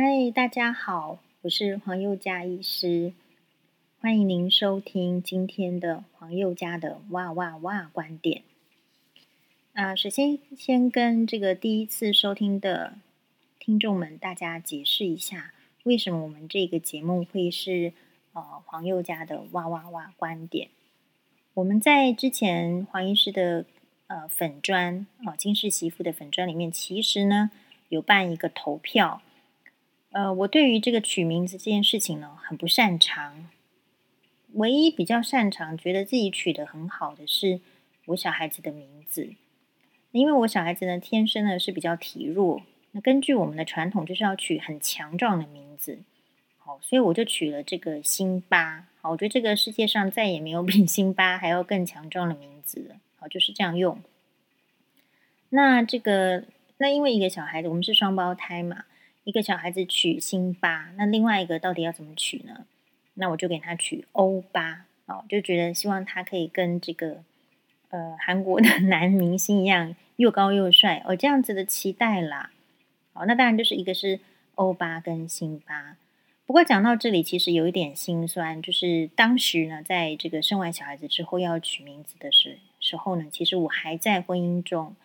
嗨，大家好，我是黄宥嘉医师，欢迎您收听今天的黄宥嘉的哇哇哇观点。啊，首先先跟这个第一次收听的听众们大家解释一下，为什么我们这个节目会是呃黄宥嘉的哇哇哇观点。我们在之前黄医师的呃粉专啊金氏媳妇的粉专里面，其实呢有办一个投票。呃，我对于这个取名字这件事情呢，很不擅长。唯一比较擅长，觉得自己取得很好的是我小孩子的名字，因为我小孩子呢，天生呢是比较体弱。那根据我们的传统，就是要取很强壮的名字，好，所以我就取了这个辛巴。好，我觉得这个世界上再也没有比辛巴还要更强壮的名字了。好，就是这样用。那这个，那因为一个小孩子，我们是双胞胎嘛。一个小孩子取辛巴，那另外一个到底要怎么取呢？那我就给他取欧巴哦，就觉得希望他可以跟这个呃韩国的 男明星一样又高又帅哦，这样子的期待啦。好，那当然就是一个是欧巴跟辛巴。不过讲到这里，其实有一点心酸，就是当时呢，在这个生完小孩子之后要取名字的时时候呢，其实我还在婚姻中。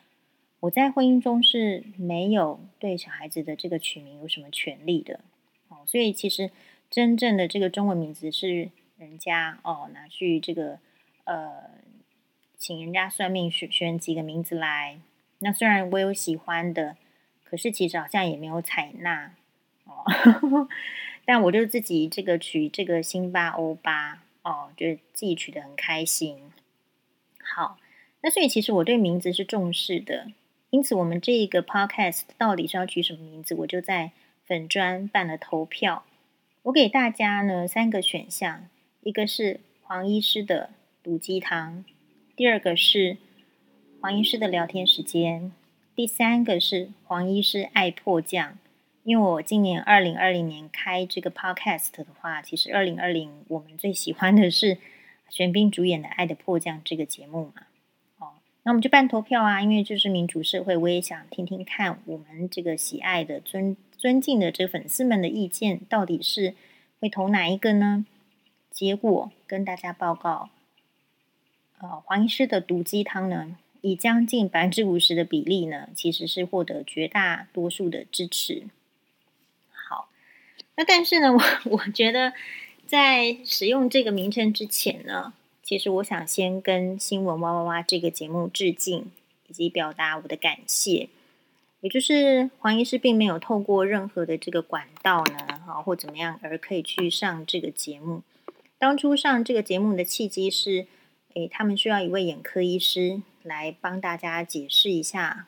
我在婚姻中是没有对小孩子的这个取名有什么权利的哦，所以其实真正的这个中文名字是人家哦拿去这个呃请人家算命选选几个名字来。那虽然我有喜欢的，可是其实好像也没有采纳哦。但我就自己这个取这个辛巴欧巴哦，就自己取得很开心。好，那所以其实我对名字是重视的。因此，我们这个 podcast 到底是要取什么名字？我就在粉专办了投票。我给大家呢三个选项：一个是黄医师的毒鸡汤，第二个是黄医师的聊天时间，第三个是黄医师爱迫降。因为我今年二零二零年开这个 podcast 的话，其实二零二零我们最喜欢的是玄彬主演的《爱的迫降》这个节目嘛。那我们就办投票啊，因为这是民主社会，我也想听听看我们这个喜爱的、尊尊敬的这个粉丝们的意见，到底是会投哪一个呢？结果跟大家报告，呃，黄医师的毒鸡汤呢，以将近百分之五十的比例呢，其实是获得绝大多数的支持。好，那但是呢，我 我觉得在使用这个名称之前呢。其实我想先跟《新闻哇哇哇》这个节目致敬，以及表达我的感谢。也就是黄医师并没有透过任何的这个管道呢，哈或怎么样，而可以去上这个节目。当初上这个节目的契机是，诶，他们需要一位眼科医师来帮大家解释一下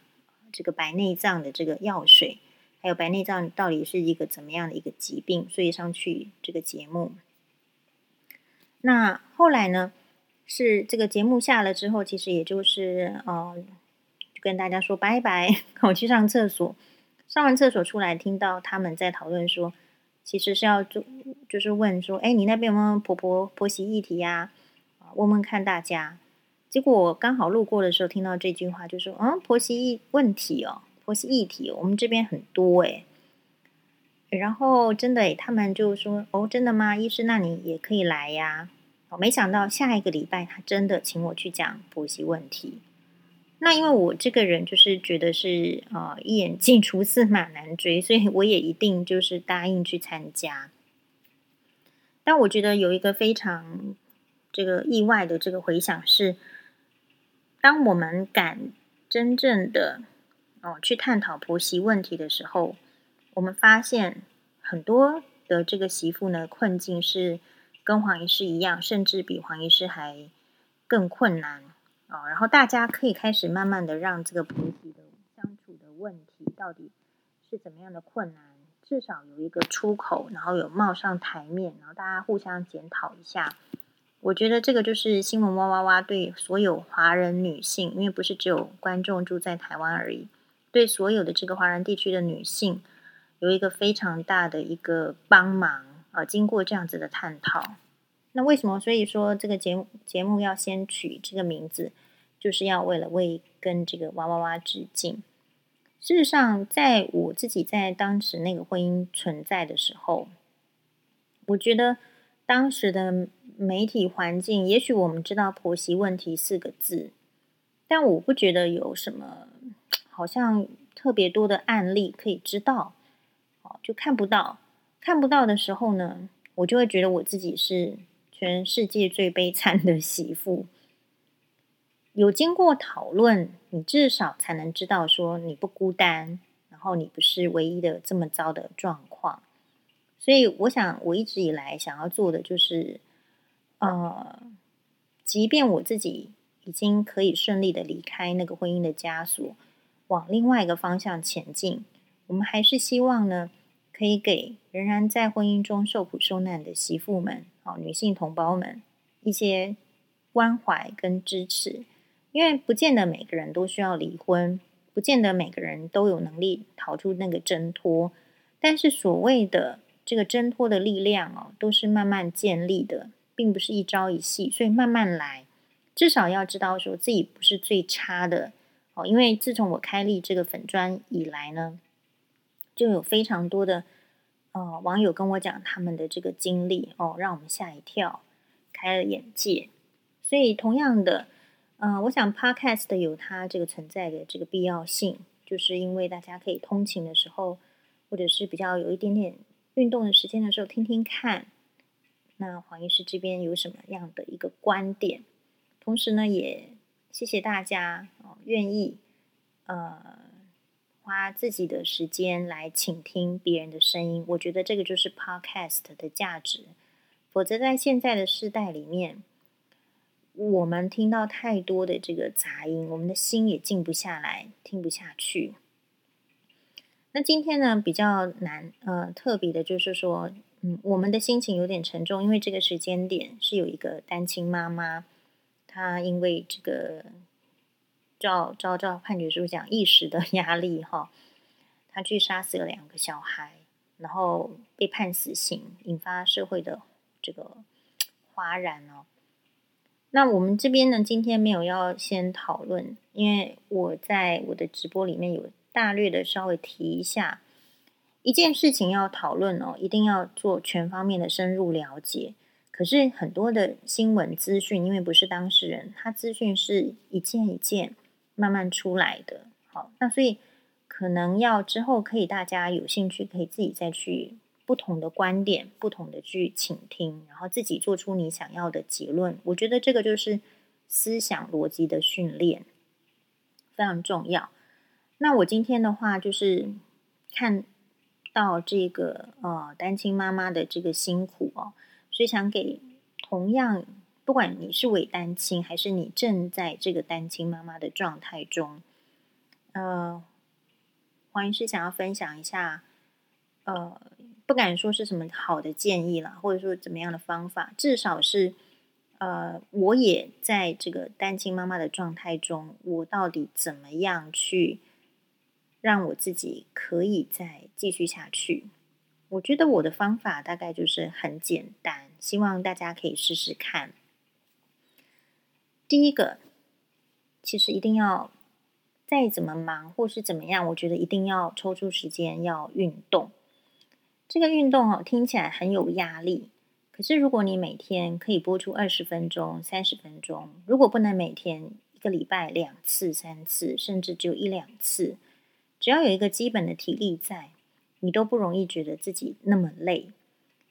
这个白内障的这个药水，还有白内障到底是一个怎么样的一个疾病，所以上去这个节目。那后来呢？是这个节目下了之后，其实也就是呃，就跟大家说拜拜，我去上厕所。上完厕所出来，听到他们在讨论说，其实是要就就是问说，哎，你那边有没有婆婆婆媳议题呀？啊，问问看大家。结果刚好路过的时候，听到这句话，就说，嗯，婆媳议问题哦，婆媳议题，我们这边很多哎。然后真的诶，他们就说，哦，真的吗？医师，那你也可以来呀。没想到下一个礼拜他真的请我去讲婆媳问题。那因为我这个人就是觉得是呃一眼进厨司马难追，所以我也一定就是答应去参加。但我觉得有一个非常这个意外的这个回响是，当我们敢真正的哦去探讨婆媳问题的时候，我们发现很多的这个媳妇呢困境是。跟黄医师一样，甚至比黄医师还更困难、哦！然后大家可以开始慢慢的让这个婆媳的相处的问题到底是怎么样的困难，至少有一个出口，然后有冒上台面，然后大家互相检讨一下。我觉得这个就是新闻哇哇哇对所有华人女性，因为不是只有观众住在台湾而已，对所有的这个华人地区的女性，有一个非常大的一个帮忙。啊，经过这样子的探讨，那为什么？所以说这个节目节目要先取这个名字，就是要为了为跟这个哇哇哇致敬。事实上，在我自己在当时那个婚姻存在的时候，我觉得当时的媒体环境，也许我们知道“婆媳问题”四个字，但我不觉得有什么好像特别多的案例可以知道，哦，就看不到。看不到的时候呢，我就会觉得我自己是全世界最悲惨的媳妇。有经过讨论，你至少才能知道说你不孤单，然后你不是唯一的这么糟的状况。所以，我想我一直以来想要做的就是，呃，即便我自己已经可以顺利的离开那个婚姻的枷锁，往另外一个方向前进，我们还是希望呢，可以给仍然在婚姻中受苦受难的媳妇们，哦，女性同胞们一些关怀跟支持。因为不见得每个人都需要离婚，不见得每个人都有能力逃出那个挣脱。但是所谓的这个挣脱的力量哦，都是慢慢建立的，并不是一朝一夕。所以慢慢来，至少要知道说自己不是最差的哦。因为自从我开立这个粉专以来呢，就有非常多的呃网友跟我讲他们的这个经历哦，让我们吓一跳，开了眼界。所以同样的。嗯、我想 Podcast 有它这个存在的这个必要性，就是因为大家可以通勤的时候，或者是比较有一点点运动的时间的时候，听听看。那黄医师这边有什么样的一个观点？同时呢，也谢谢大家哦，愿意呃花自己的时间来倾听别人的声音。我觉得这个就是 Podcast 的价值。否则在现在的世代里面。我们听到太多的这个杂音，我们的心也静不下来，听不下去。那今天呢，比较难，呃，特别的就是说，嗯，我们的心情有点沉重，因为这个时间点是有一个单亲妈妈，她因为这个照照照判决书讲一时的压力哈，他去杀死了两个小孩，然后被判死刑，引发社会的这个哗然哦。那我们这边呢，今天没有要先讨论，因为我在我的直播里面有大略的稍微提一下，一件事情要讨论哦，一定要做全方面的深入了解。可是很多的新闻资讯，因为不是当事人，他资讯是一件一件慢慢出来的。好，那所以可能要之后可以大家有兴趣，可以自己再去。不同的观点，不同的去倾听，然后自己做出你想要的结论。我觉得这个就是思想逻辑的训练，非常重要。那我今天的话就是看到这个呃单亲妈妈的这个辛苦哦，所以想给同样不管你是伪单亲还是你正在这个单亲妈妈的状态中，呃，黄医师想要分享一下，呃。不敢说是什么好的建议啦，或者说怎么样的方法，至少是，呃，我也在这个单亲妈妈的状态中，我到底怎么样去让我自己可以再继续下去？我觉得我的方法大概就是很简单，希望大家可以试试看。第一个，其实一定要再怎么忙或是怎么样，我觉得一定要抽出时间要运动。这个运动哦，听起来很有压力。可是如果你每天可以播出二十分钟、三十分钟，如果不能每天一个礼拜两次、三次，甚至只有一两次，只要有一个基本的体力在，你都不容易觉得自己那么累。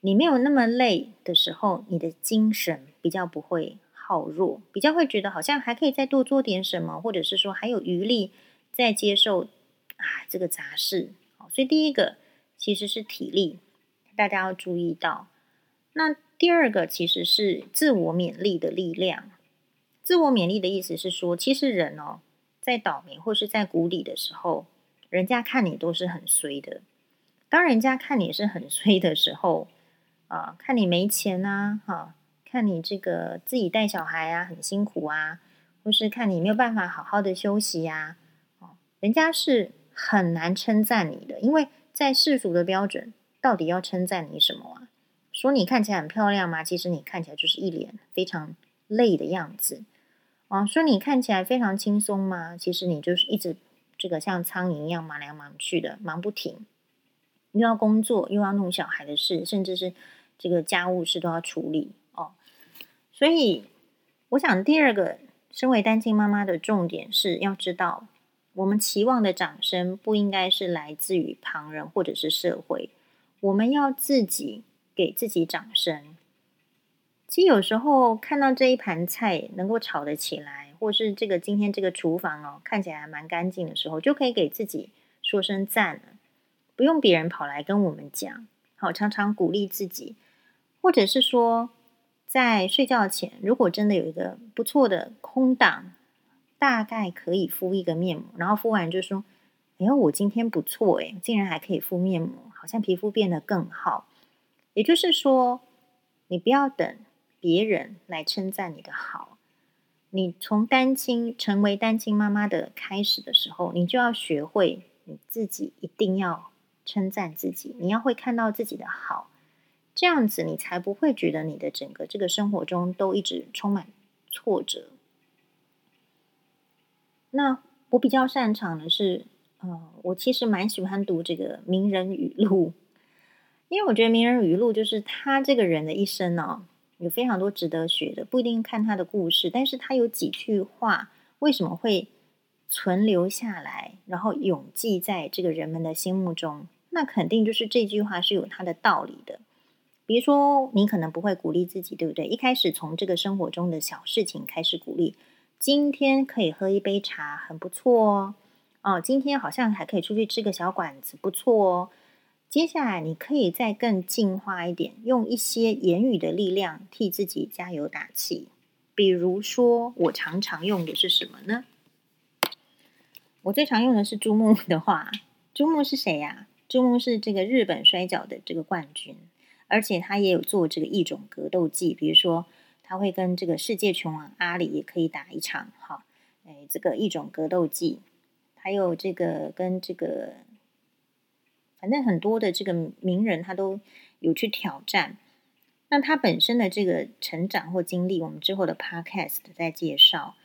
你没有那么累的时候，你的精神比较不会耗弱，比较会觉得好像还可以再多做点什么，或者是说还有余力再接受啊这个杂事。好，所以第一个。其实是体力，大家要注意到。那第二个其实是自我勉励的力量。自我勉励的意思是说，其实人哦，在倒霉或是在谷底的时候，人家看你都是很衰的。当人家看你是很衰的时候，啊，看你没钱呐，哈，看你这个自己带小孩啊很辛苦啊，或是看你没有办法好好的休息呀，哦，人家是很难称赞你的，因为。在世俗的标准，到底要称赞你什么啊？说你看起来很漂亮吗？其实你看起来就是一脸非常累的样子。啊，说你看起来非常轻松吗？其实你就是一直这个像苍蝇一样忙来忙去的，忙不停，又要工作，又要弄小孩的事，甚至是这个家务事都要处理。所以，我想第二个，身为单亲妈妈的重点是要知道，我们期望的掌声不应该是来自于旁人或者是社会，我们要自己给自己掌声。其实有时候看到这一盘菜能够炒得起来，或是这个今天这个厨房哦看起来还蛮干净的时候，就可以给自己说声赞了，不用别人跑来跟我们讲。好，常常鼓励自己，或者是说在睡觉前，如果真的有一个不错的空档，大概可以敷一个面膜，然后敷完就说：“哎呦，我今天不错诶，竟然还可以敷面膜，好像皮肤变得更好。”也就是说，你不要等。别人来称赞你的好，你从单亲成为单亲妈妈的开始的时候，你就要学会你自己一定要称赞自己，你要会看到自己的好，这样子你才不会觉得你的整个这个生活中都一直充满挫折。那我比较擅长的是，呃，我其实蛮喜欢读这个名人语录，因为我觉得名人语录就是他这个人的一生哦。有非常多值得学的，不一定看他的故事，但是他有几句话为什么会存留下来，然后永记在这个人们的心目中？那肯定就是这句话是有它的道理的。比如说，你可能不会鼓励自己，对不对？一开始从这个生活中的小事情开始鼓励，今天可以喝一杯茶，很不错哦。哦，今天好像还可以出去吃个小馆子，不错哦。接下来，你可以再更进化一点，用一些言语的力量替自己加油打气。比如说，我常常用的是什么呢？我最常用的是猪木的话。猪木是谁呀？猪木是这个日本摔跤的这个冠军，而且他也有做这个异种格斗技。比如说，他会跟这个世界拳王阿里也可以打一场哈。哎，这个异种格斗技，还有这个跟这个。反正很多的这个名人，他都有去挑战。那他本身的这个成长或经历，我们之后的 podcast 在介绍。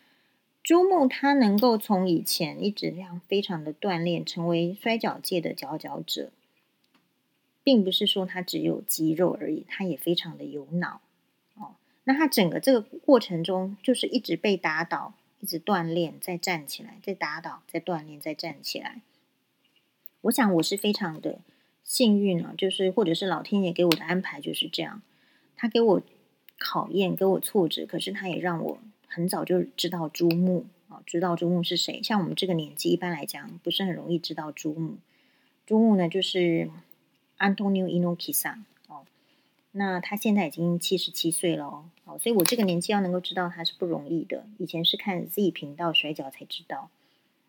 朱木他能够从以前一直这样非常的锻炼，成为摔角界的佼佼者，并不是说他只有肌肉而已，他也非常的有脑哦。那他整个这个过程中，就是一直被打倒，一直锻炼，再站起来，再打倒，再锻炼，再站起来。我想我是非常的幸运啊，就是或者是老天爷给我的安排就是这样，他给我考验，给我挫折，可是他也让我很早就知道朱木啊，知道朱木是谁。像我们这个年纪，一般来讲不是很容易知道朱木。朱木呢，就是 安东尼奥·伊诺基桑哦，那他现在已经七十七岁了哦，哦，所以我这个年纪要能够知道他是不容易的。以前是看 Z 频道摔角才知道。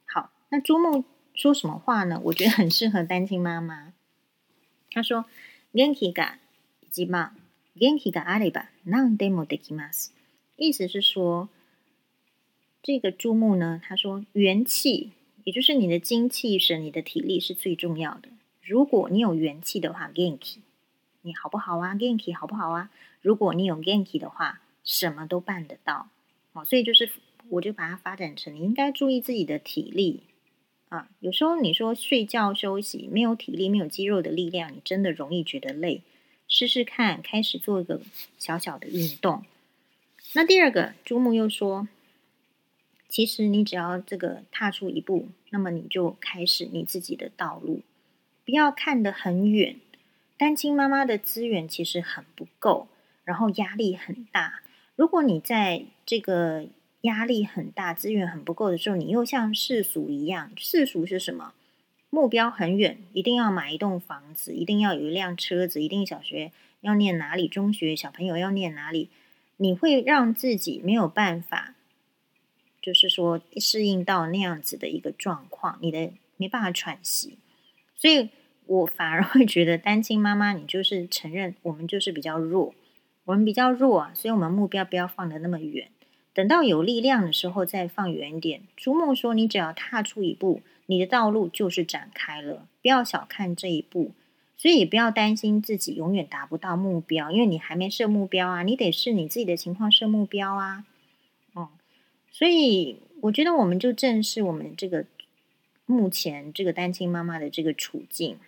好，那猪木。说什么话呢？我觉得很适合单亲妈妈。他说：“元気が一番、元気があれば何でもできます。”意思是说，这个猪木呢，他说元气，也就是你的精气神、你的体力是最重要的。 如果你有元气的话，元気，你好不好啊？元気好不好啊？如果你有元気的话，什么都办得到。哦，所以就是，我就把它发展成，你应该注意自己的体力。啊，有时候你说睡觉休息没有体力、没有肌肉的力量，你真的容易觉得累。试试看，开始做一个小小的运动。那第二个，朱木又说，其实你只要这个踏出一步，那么你就开始你自己的道路。不要看得很远。单亲妈妈的资源其实很不够，然后压力很大。如果你在这个压力很大，资源很不够的时候，你又像世俗一样，世俗是什么？目标很远，一定要买一栋房子，一定要有一辆车子，一定小学要念哪里，中学小朋友要念哪里，你会让自己没有办法，就是说适应到那样子的一个状况，你的没办法喘息。所以我反而会觉得，单亲妈妈，你就是承认我们就是比较弱，我们比较弱啊，所以我们目标不要放得那么远。等到有力量的时候，再放远一点。朱梦说：“你只要踏出一步，你的道路就是展开了。不要小看这一步，所以也不要担心自己永远达不到目标，因为你还没设目标啊，你得是你自己的情况设目标啊。哦、嗯，所以我觉得我们就正视我们这个目前这个单亲妈妈的这个处境。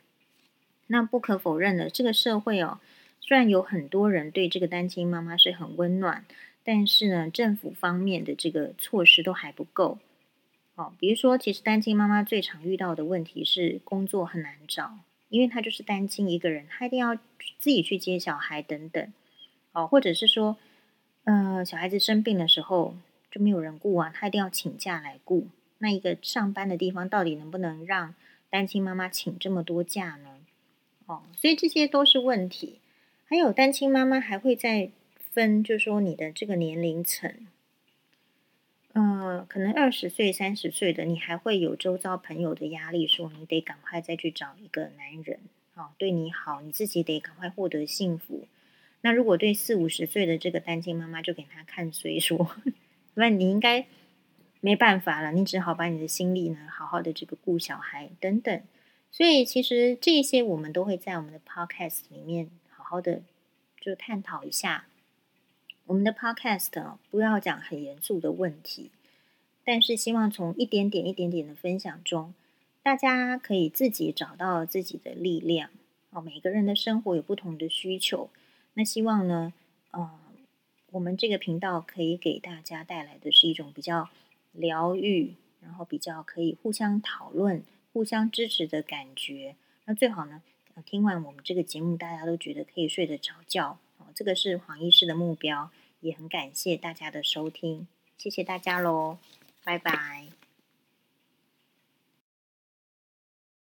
那不可否认的，这个社会哦，虽然有很多人对这个单亲妈妈是很温暖，但是呢，政府方面的这个措施都还不够。哦，比如说，其实单亲妈妈最常遇到的问题是工作很难找，因为她就是单亲一个人，她一定要自己去接小孩等等。哦，或者是说，呃，小孩子生病的时候就没有人顾啊，她一定要请假来顾。那一个上班的地方到底能不能让单亲妈妈请这么多假呢？所以这些都是问题。还有单亲妈妈还会再分，就是说你的这个年龄层，呃，可能二十岁、三十岁的，你还会有周遭朋友的压力，说你得赶快再去找一个男人，哦，对你好，你自己得赶快获得幸福。那如果对四五十岁的这个单亲妈妈，就给她看所以，说，那你应该没办法了，你只好把你的心力呢，好好的这个顾小孩等等。所以，其实这些我们都会在我们的 podcast 里面好好的就探讨一下。我们的 podcast 不要讲很严肃的问题，但是希望从一点点、一点点的分享中，大家可以自己找到自己的力量。哦，每个人的生活有不同的需求，那希望呢，呃，我们这个频道可以给大家带来的是一种比较疗愈，然后比较可以互相讨论。互相支持的感觉，那最好呢，听完我们这个节目，大家都觉得可以睡得着觉哦。这个是黄医师的目标，也很感谢大家的收听，谢谢大家喽，拜拜。